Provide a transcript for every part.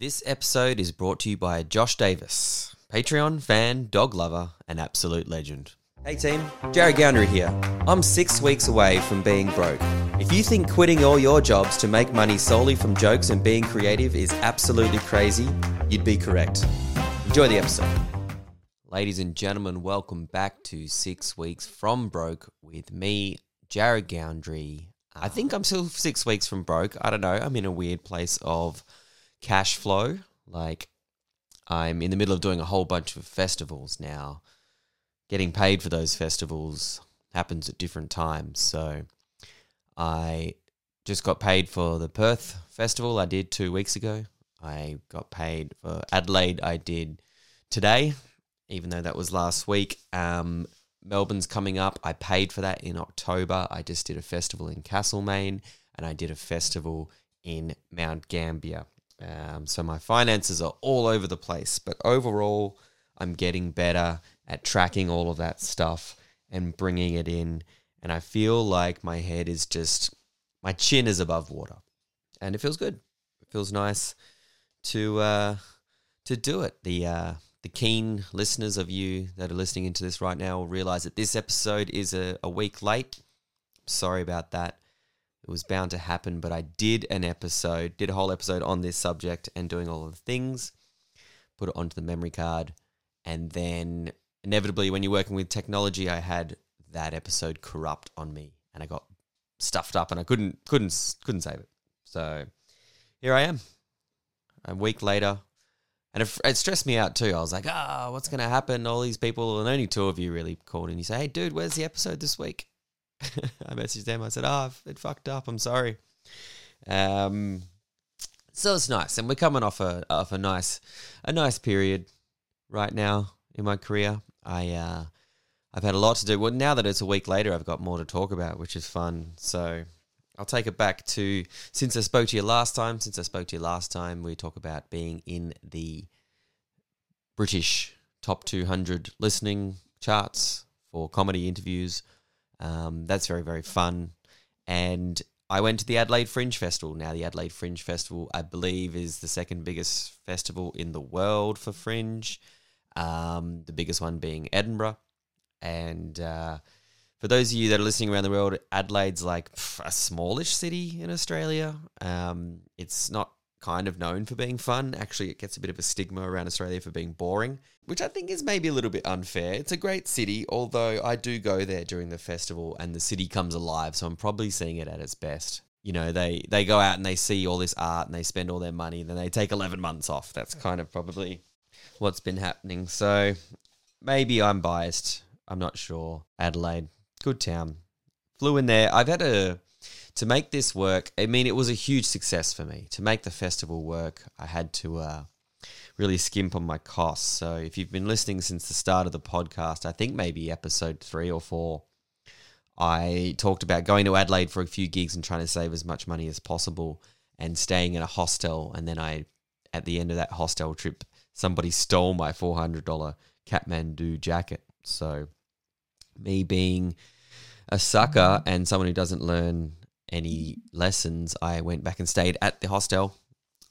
This episode is brought to you by Josh Davis, Patreon fan, dog lover, and absolute legend. Hey team, Jared Goundry here. I'm six weeks away from being broke. If you think quitting all your jobs to make money solely from jokes and being creative is absolutely crazy, you'd be correct. Enjoy the episode. Ladies and gentlemen, welcome back to Six Weeks from Broke with me, Jared Goundry. I think I'm still six weeks from broke. I don't know. I'm in a weird place of cash flow. Like, I'm in the middle of doing a whole bunch of festivals now. Getting paid for those festivals happens at different times. So, I just got paid for the Perth festival I did two weeks ago. I got paid for Adelaide, I did today, even though that was last week. Um, Melbourne's coming up. I paid for that in October. I just did a festival in Castlemaine and I did a festival in Mount Gambier. Um, so my finances are all over the place, but overall, I'm getting better at tracking all of that stuff and bringing it in. And I feel like my head is just, my chin is above water, and it feels good. It feels nice to uh, to do it. The uh, the keen listeners of you that are listening into this right now will realize that this episode is a, a week late. Sorry about that. It was bound to happen, but I did an episode, did a whole episode on this subject and doing all of the things, put it onto the memory card, and then inevitably, when you're working with technology, I had that episode corrupt on me, and I got stuffed up, and I couldn't couldn't couldn't save it. So here I am, a week later, and it, it stressed me out too. I was like, ah, oh, what's going to happen? All these people, and only two of you really called, and you say, hey, dude, where's the episode this week? I messaged them. I said, "Oh, it fucked up. I'm sorry." Um, so it's nice, and we're coming off a off a nice a nice period right now in my career. I uh, I've had a lot to do. Well, now that it's a week later, I've got more to talk about, which is fun. So I'll take it back to since I spoke to you last time. Since I spoke to you last time, we talk about being in the British top 200 listening charts for comedy interviews. Um, that's very, very fun. And I went to the Adelaide Fringe Festival. Now, the Adelaide Fringe Festival, I believe, is the second biggest festival in the world for Fringe, um, the biggest one being Edinburgh. And uh, for those of you that are listening around the world, Adelaide's like pff, a smallish city in Australia. Um, it's not kind of known for being fun. Actually, it gets a bit of a stigma around Australia for being boring, which I think is maybe a little bit unfair. It's a great city, although I do go there during the festival and the city comes alive, so I'm probably seeing it at its best. You know, they they go out and they see all this art and they spend all their money, and then they take 11 months off. That's kind of probably what's been happening. So maybe I'm biased. I'm not sure. Adelaide, good town. Flew in there. I've had a to make this work, I mean, it was a huge success for me. To make the festival work, I had to uh, really skimp on my costs. So if you've been listening since the start of the podcast, I think maybe episode three or four, I talked about going to Adelaide for a few gigs and trying to save as much money as possible and staying in a hostel. And then I, at the end of that hostel trip, somebody stole my $400 Kathmandu jacket. So me being a sucker and someone who doesn't learn any lessons, I went back and stayed at the hostel,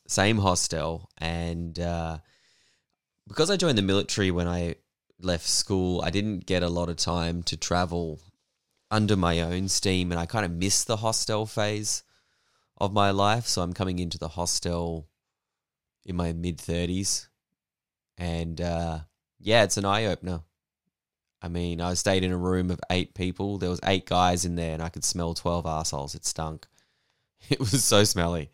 same hostel, and uh, because I joined the military when I left school, I didn't get a lot of time to travel under my own steam, and I kind of missed the hostel phase of my life. So I'm coming into the hostel in my mid thirties, and uh, yeah, it's an eye opener. I mean, I stayed in a room of eight people. There was eight guys in there, and I could smell twelve assholes. It stunk. It was so smelly.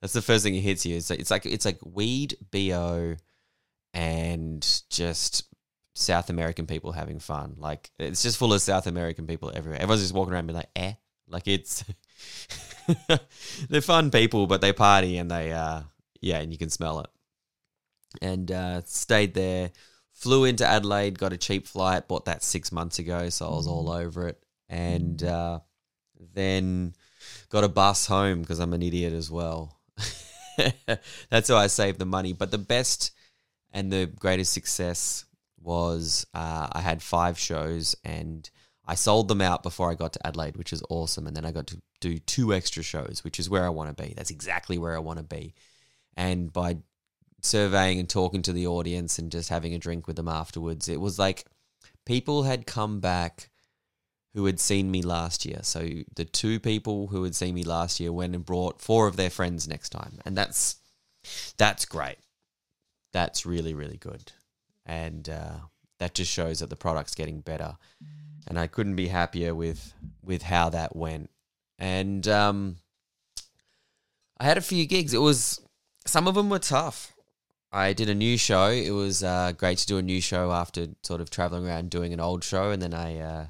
That's the first thing it hits you. It's like it's like it's like weed, bo, and just South American people having fun. Like it's just full of South American people everywhere. Everyone's just walking around being like, eh. Like it's they're fun people, but they party and they uh yeah, and you can smell it. And uh stayed there Flew into Adelaide, got a cheap flight, bought that six months ago, so I was all mm. over it. And uh, then got a bus home because I'm an idiot as well. That's how I saved the money. But the best and the greatest success was uh, I had five shows and I sold them out before I got to Adelaide, which is awesome. And then I got to do two extra shows, which is where I want to be. That's exactly where I want to be. And by surveying and talking to the audience and just having a drink with them afterwards, it was like people had come back who had seen me last year. So the two people who had seen me last year went and brought four of their friends next time, and that's that's great. That's really really good, and uh, that just shows that the product's getting better. And I couldn't be happier with with how that went. And um, I had a few gigs. It was some of them were tough. I did a new show. It was uh, great to do a new show after sort of traveling around doing an old show, and then I, uh,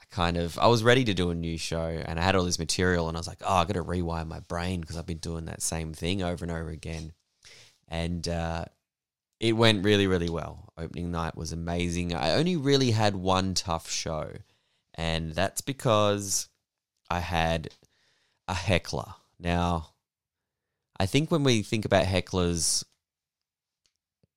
I kind of I was ready to do a new show, and I had all this material, and I was like, oh, I got to rewire my brain because I've been doing that same thing over and over again, and uh, it went really really well. Opening night was amazing. I only really had one tough show, and that's because I had a heckler. Now, I think when we think about hecklers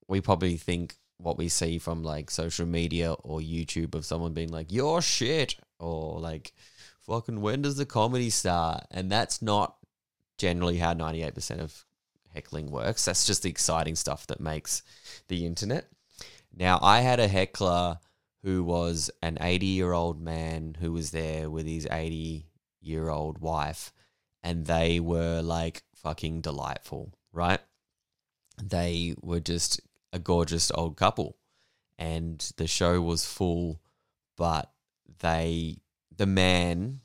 we probably think what we see from like social media or YouTube of someone being like, "You're shit," or like, "Fucking when does the comedy start?" And that's not generally how ninety eight percent of heckling works. That's just the exciting stuff that makes the internet. Now, I had a heckler who was an eighty year old man who was there with his eighty year old wife, and they were like fucking delightful, right? They were just a gorgeous old couple, and the show was full, but they the man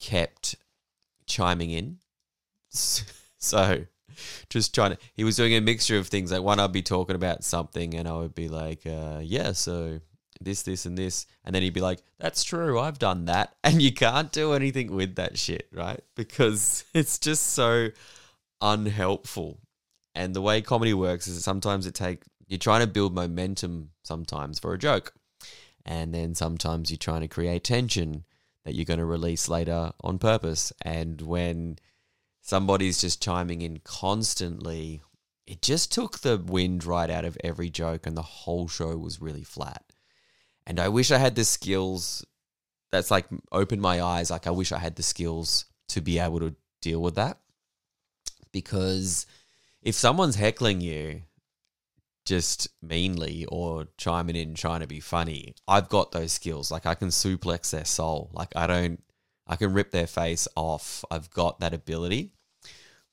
kept chiming in. So just trying to he was doing a mixture of things like one I'd be talking about something and I would be like, uh, yeah, so this, this, and this. And then he'd be like, that's true, I've done that. And you can't do anything with that shit, right? Because it's just so unhelpful. And the way comedy works is sometimes it take you're trying to build momentum sometimes for a joke. And then sometimes you're trying to create tension that you're going to release later on purpose. And when somebody's just chiming in constantly, it just took the wind right out of every joke, and the whole show was really flat. And I wish I had the skills that's like opened my eyes. Like, I wish I had the skills to be able to deal with that. Because if someone's heckling you, just meanly or chiming in trying to be funny. I've got those skills. Like I can suplex their soul. Like I don't I can rip their face off. I've got that ability.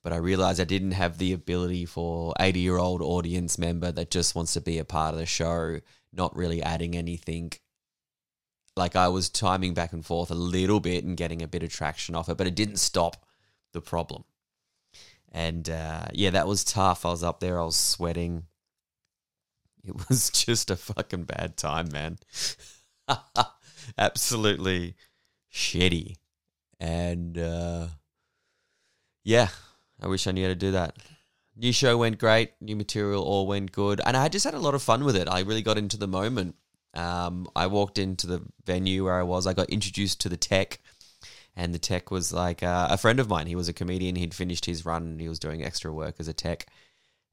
But I realized I didn't have the ability for 80 year old audience member that just wants to be a part of the show, not really adding anything. Like I was timing back and forth a little bit and getting a bit of traction off it, but it didn't stop the problem. And uh, yeah, that was tough. I was up there, I was sweating. It was just a fucking bad time, man. Absolutely shitty. And uh, yeah, I wish I knew how to do that. New show went great, new material all went good, and I just had a lot of fun with it. I really got into the moment. Um, I walked into the venue where I was. I got introduced to the tech, and the tech was like uh, a friend of mine. He was a comedian. He'd finished his run, and he was doing extra work as a tech.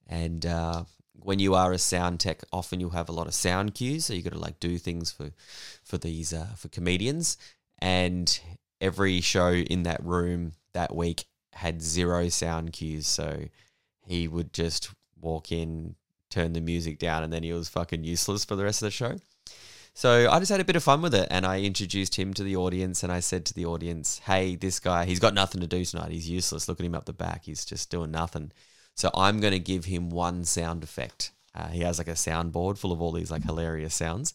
And uh, when you are a sound tech, often you'll have a lot of sound cues, so you got to like do things for for these uh, for comedians. And every show in that room that week had zero sound cues, so he would just walk in, turn the music down, and then he was fucking useless for the rest of the show. So I just had a bit of fun with it, and I introduced him to the audience, and I said to the audience, "Hey, this guy, he's got nothing to do tonight. He's useless. Look at him up the back. He's just doing nothing." So I'm going to give him one sound effect. Uh, he has like a soundboard full of all these like hilarious sounds.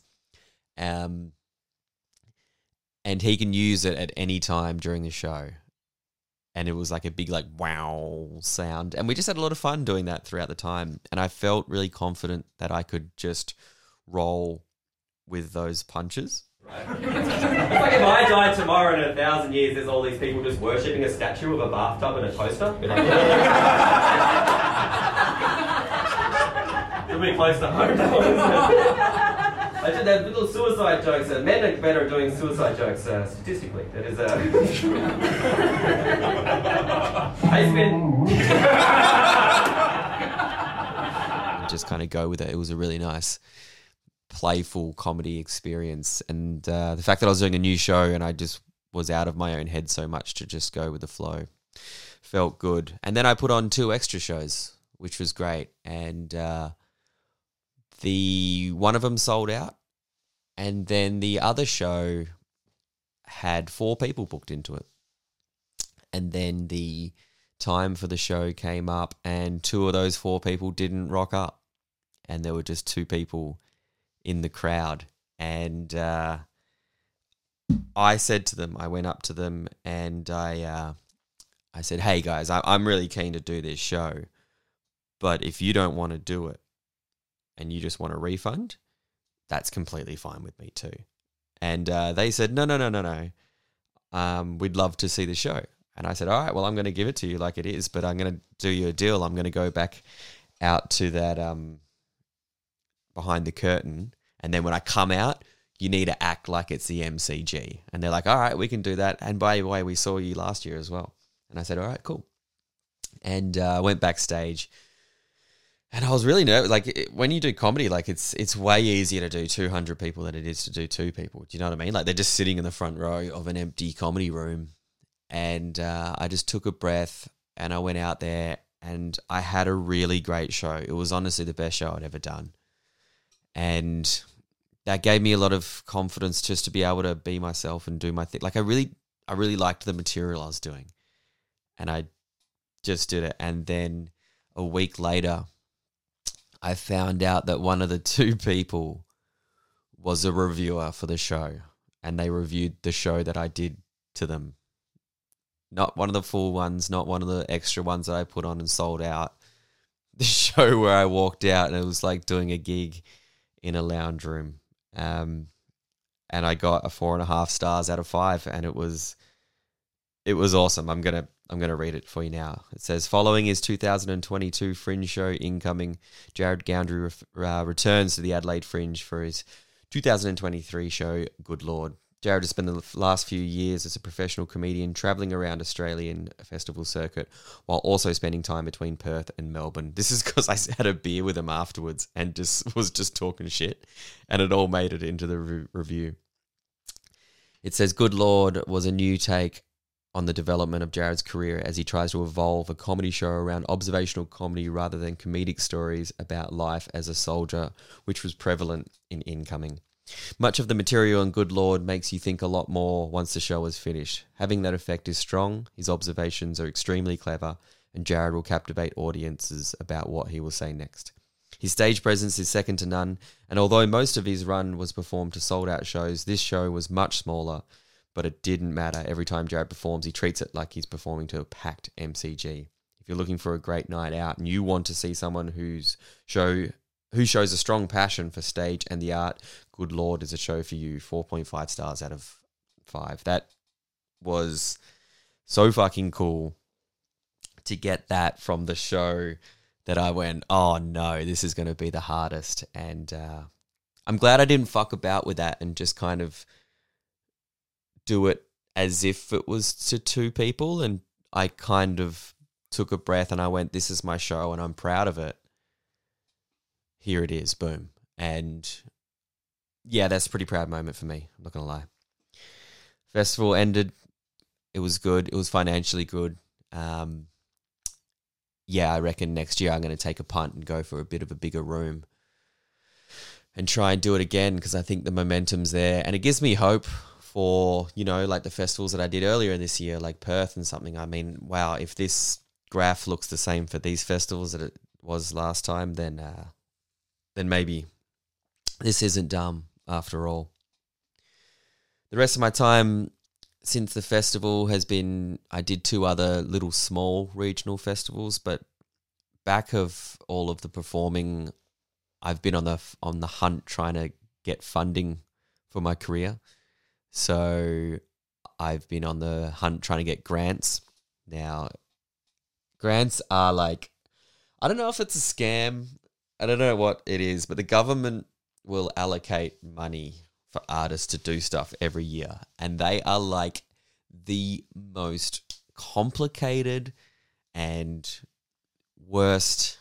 Um, and he can use it at any time during the show. And it was like a big like wow sound. And we just had a lot of fun doing that throughout the time. And I felt really confident that I could just roll with those punches. Right. it's like if I died tomorrow in a thousand years, there's all these people just worshipping a statue of a bathtub and a toaster. It'll be close to home. I did that little suicide jokes. Uh, men are better at doing suicide jokes uh, statistically. That is. Uh... hey, Spin. Just kind of go with it. It was a really nice playful comedy experience. And uh, the fact that I was doing a new show and I just was out of my own head so much to just go with the flow felt good. And then I put on two extra shows. which was great. And uh, the one of them sold out, and then the other show had four people booked into it. And then the time for the show came up, and two of those four people didn't rock up, and there were just two people in the crowd. And uh, I said to them, I went up to them, and I, uh, I said, "Hey guys, I, I'm really keen to do this show, but if you don't want to do it, and you just want a refund, that's completely fine with me too." And uh, they said, "No, no, no, no, no. Um, we'd love to see the show." And I said, all right, well, I'm going to give it to you like it is, but I'm going to do you a deal. I'm going to go back out to that um, behind the curtain. And then when I come out, you need to act like it's the MCG. And they're like, all right, we can do that. And by the way, we saw you last year as well. And I said, all right, cool. And uh, I went backstage. And I was really nervous. Like it, when you do comedy, like it's it's way easier to do 200 people than it is to do two people. Do you know what I mean? Like they're just sitting in the front row of an empty comedy room and uh, I just took a breath and I went out there and I had a really great show. It was honestly the best show I'd ever done. And that gave me a lot of confidence just to be able to be myself and do my thing. Like I really I really liked the material I was doing. And I just did it and then a week later I found out that one of the two people was a reviewer for the show and they reviewed the show that I did to them not one of the full ones, not one of the extra ones that I put on and sold out. The show where I walked out and it was like doing a gig in a lounge room. Um, and I got a four and a half stars out of five, and it was it was awesome. I'm gonna I'm gonna read it for you now. It says, following his 2022 Fringe show incoming, Jared Goundry uh, returns to the Adelaide Fringe for his 2023 show. Good Lord, Jared has spent the last few years as a professional comedian traveling around Australian festival circuit while also spending time between Perth and Melbourne. This is because I had a beer with him afterwards and just was just talking shit, and it all made it into the re- review. It says, "Good Lord" was a new take on the development of Jared's career as he tries to evolve a comedy show around observational comedy rather than comedic stories about life as a soldier, which was prevalent in Incoming. Much of the material in Good Lord makes you think a lot more once the show is finished. Having that effect is strong, his observations are extremely clever, and Jared will captivate audiences about what he will say next. His stage presence is second to none, and although most of his run was performed to sold out shows, this show was much smaller, but it didn't matter. Every time Jared performs, he treats it like he's performing to a packed MCG. If you're looking for a great night out and you want to see someone whose show who shows a strong passion for stage and the art, Good Lord is a show for you. 4.5 stars out of 5. That was so fucking cool to get that from the show that I went, oh no, this is going to be the hardest. And uh, I'm glad I didn't fuck about with that and just kind of do it as if it was to two people. And I kind of took a breath and I went, this is my show and I'm proud of it here it is, boom. And yeah, that's a pretty proud moment for me. I'm not gonna lie. Festival ended. It was good. It was financially good. Um, yeah, I reckon next year I'm going to take a punt and go for a bit of a bigger room and try and do it again because I think the momentum's there and it gives me hope for you know like the festivals that I did earlier this year, like Perth and something. I mean, wow, if this graph looks the same for these festivals that it was last time, then uh, then maybe this isn't dumb after all. The rest of my time since the festival has been I did two other little small regional festivals, but back of all of the performing, I've been on the on the hunt trying to get funding for my career. So I've been on the hunt trying to get grants. Now, grants are like I don't know if it's a scam I don't know what it is, but the government will allocate money for artists to do stuff every year, and they are like the most complicated and worst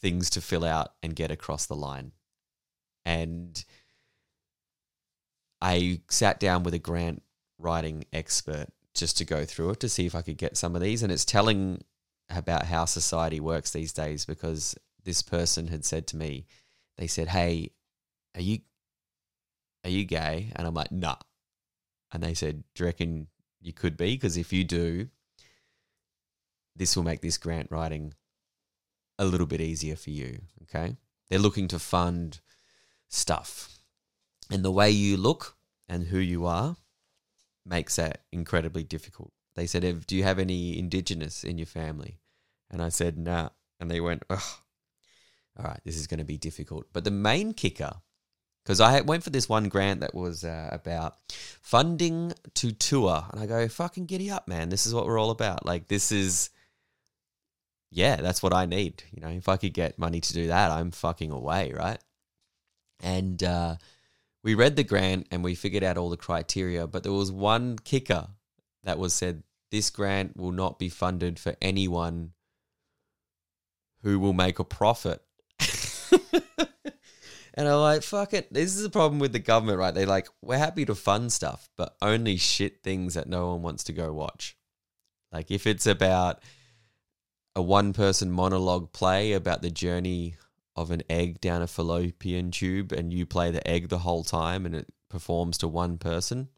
things to fill out and get across the line. And I sat down with a grant writing expert just to go through it to see if I could get some of these, and it's telling about how society works these days because this person had said to me, they said, "Hey, are you are you gay?" And I'm like, "Nah." And they said, "Do you reckon you could be? Because if you do, this will make this grant writing a little bit easier for you." Okay, they're looking to fund stuff, and the way you look and who you are makes that incredibly difficult. They said, "Do you have any indigenous in your family?" And I said, "Nah." And they went, Ugh, "All right, this is going to be difficult." But the main kicker, because I went for this one grant that was uh, about funding to tour, and I go, "Fucking giddy up, man! This is what we're all about. Like, this is." Yeah, that's what I need. You know, if I could get money to do that, I'm fucking away, right? And uh, we read the grant and we figured out all the criteria, but there was one kicker that was said this grant will not be funded for anyone who will make a profit. and I'm like, fuck it. This is the problem with the government, right? They're like, we're happy to fund stuff, but only shit things that no one wants to go watch. Like if it's about a one person monologue play about the journey of an egg down a fallopian tube and you play the egg the whole time and it performs to one person,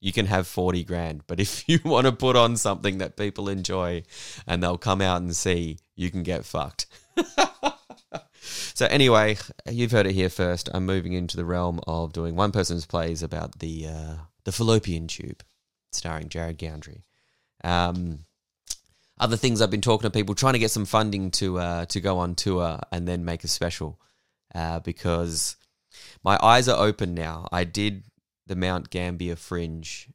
you can have 40 grand. But if you want to put on something that people enjoy and they'll come out and see, you can get fucked. so, anyway, you've heard it here first. I'm moving into the realm of doing one person's plays about the, uh, the fallopian tube, starring Jared Goundry. Um, other things I've been talking to people, trying to get some funding to uh, to go on tour and then make a special, uh, because my eyes are open now. I did the Mount Gambier Fringe.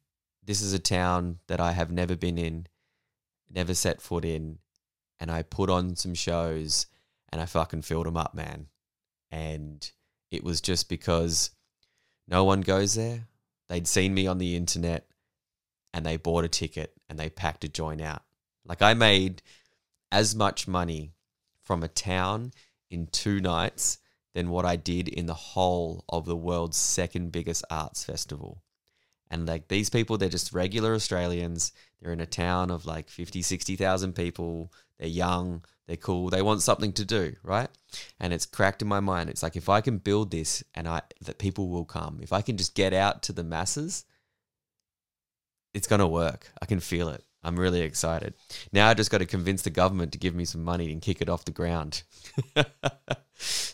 This is a town that I have never been in, never set foot in, and I put on some shows and I fucking filled them up, man. And it was just because no one goes there. They'd seen me on the internet and they bought a ticket and they packed a joint out. Like I made as much money from a town in two nights than what I did in the whole of the world's second biggest arts festival. And like these people, they're just regular Australians. They're in a town of like 50, 60,000 people. They're young, they're cool, they want something to do, right? And it's cracked in my mind. It's like if I can build this and I that people will come. If I can just get out to the masses, it's going to work. I can feel it. I'm really excited. Now I just got to convince the government to give me some money and kick it off the ground.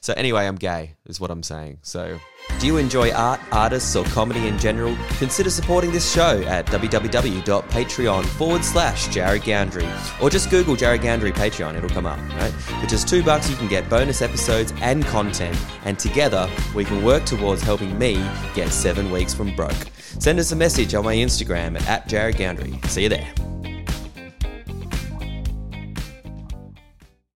so, anyway, I'm gay, is what I'm saying. So, do you enjoy art, artists, or comedy in general? Consider supporting this show at www.patreon forward slash Jared Goundry. Or just Google Jared Goundry Patreon, it'll come up, right? For just two bucks, you can get bonus episodes and content. And together, we can work towards helping me get seven weeks from broke. Send us a message on my Instagram at Jared Goundry. See you there.